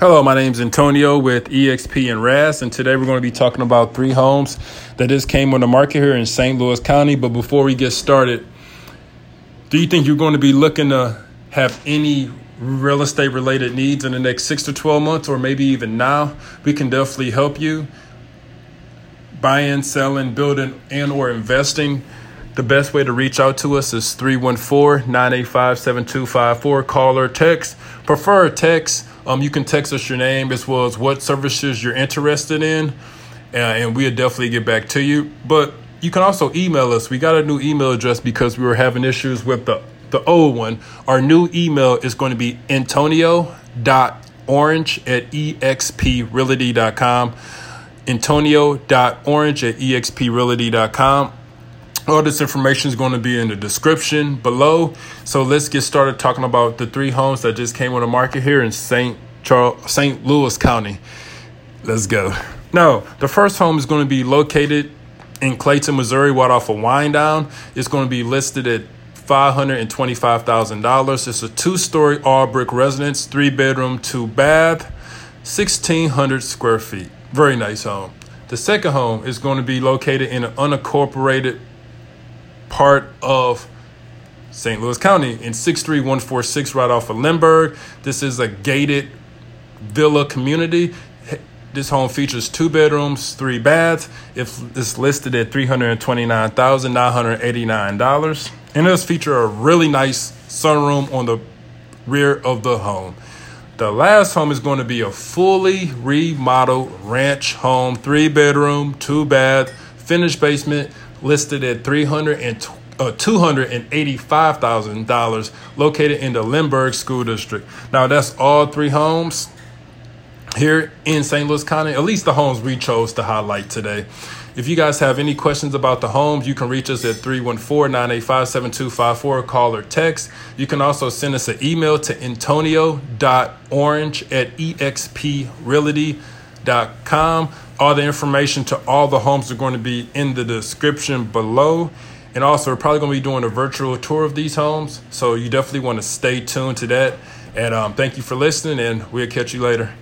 Hello, my name is Antonio with EXP and RAS, and today we're going to be talking about three homes that just came on the market here in St. Louis County. But before we get started, do you think you're going to be looking to have any real estate related needs in the next six to 12 months, or maybe even now? We can definitely help you buying, selling, building, and or investing. The best way to reach out to us is 314-985-7254. Call or text. Prefer text um, you can text us your name as well as what services you're interested in, uh, and we'll definitely get back to you. But you can also email us. We got a new email address because we were having issues with the, the old one. Our new email is going to be antonio.orange at exprealty.com. Antonio.orange at exprealty.com. All this information is going to be in the description below. So let's get started talking about the three homes that just came on the market here in St. Charles, St. Louis County. Let's go. Now, the first home is going to be located in Clayton, Missouri, right off of Wydown. It's going to be listed at $525,000. It's a two story all brick residence, three bedroom, two bath, 1,600 square feet. Very nice home. The second home is going to be located in an unincorporated part of St. Louis County in 63146 right off of Lindbergh. This is a gated villa community. This home features two bedrooms, three baths. It's listed at $329,989. And it does feature a really nice sunroom on the rear of the home. The last home is going to be a fully remodeled ranch home, three bedroom, two bath, finished basement, listed at $300 uh, $285,000 located in the Lindbergh School District. Now, that's all three homes here in St. Louis County, at least the homes we chose to highlight today. If you guys have any questions about the homes, you can reach us at 314 985 7254, call or text. You can also send us an email to antonio.orange at exprealty.com. All the information to all the homes are going to be in the description below. And also, we're probably going to be doing a virtual tour of these homes. So you definitely want to stay tuned to that. And um, thank you for listening, and we'll catch you later.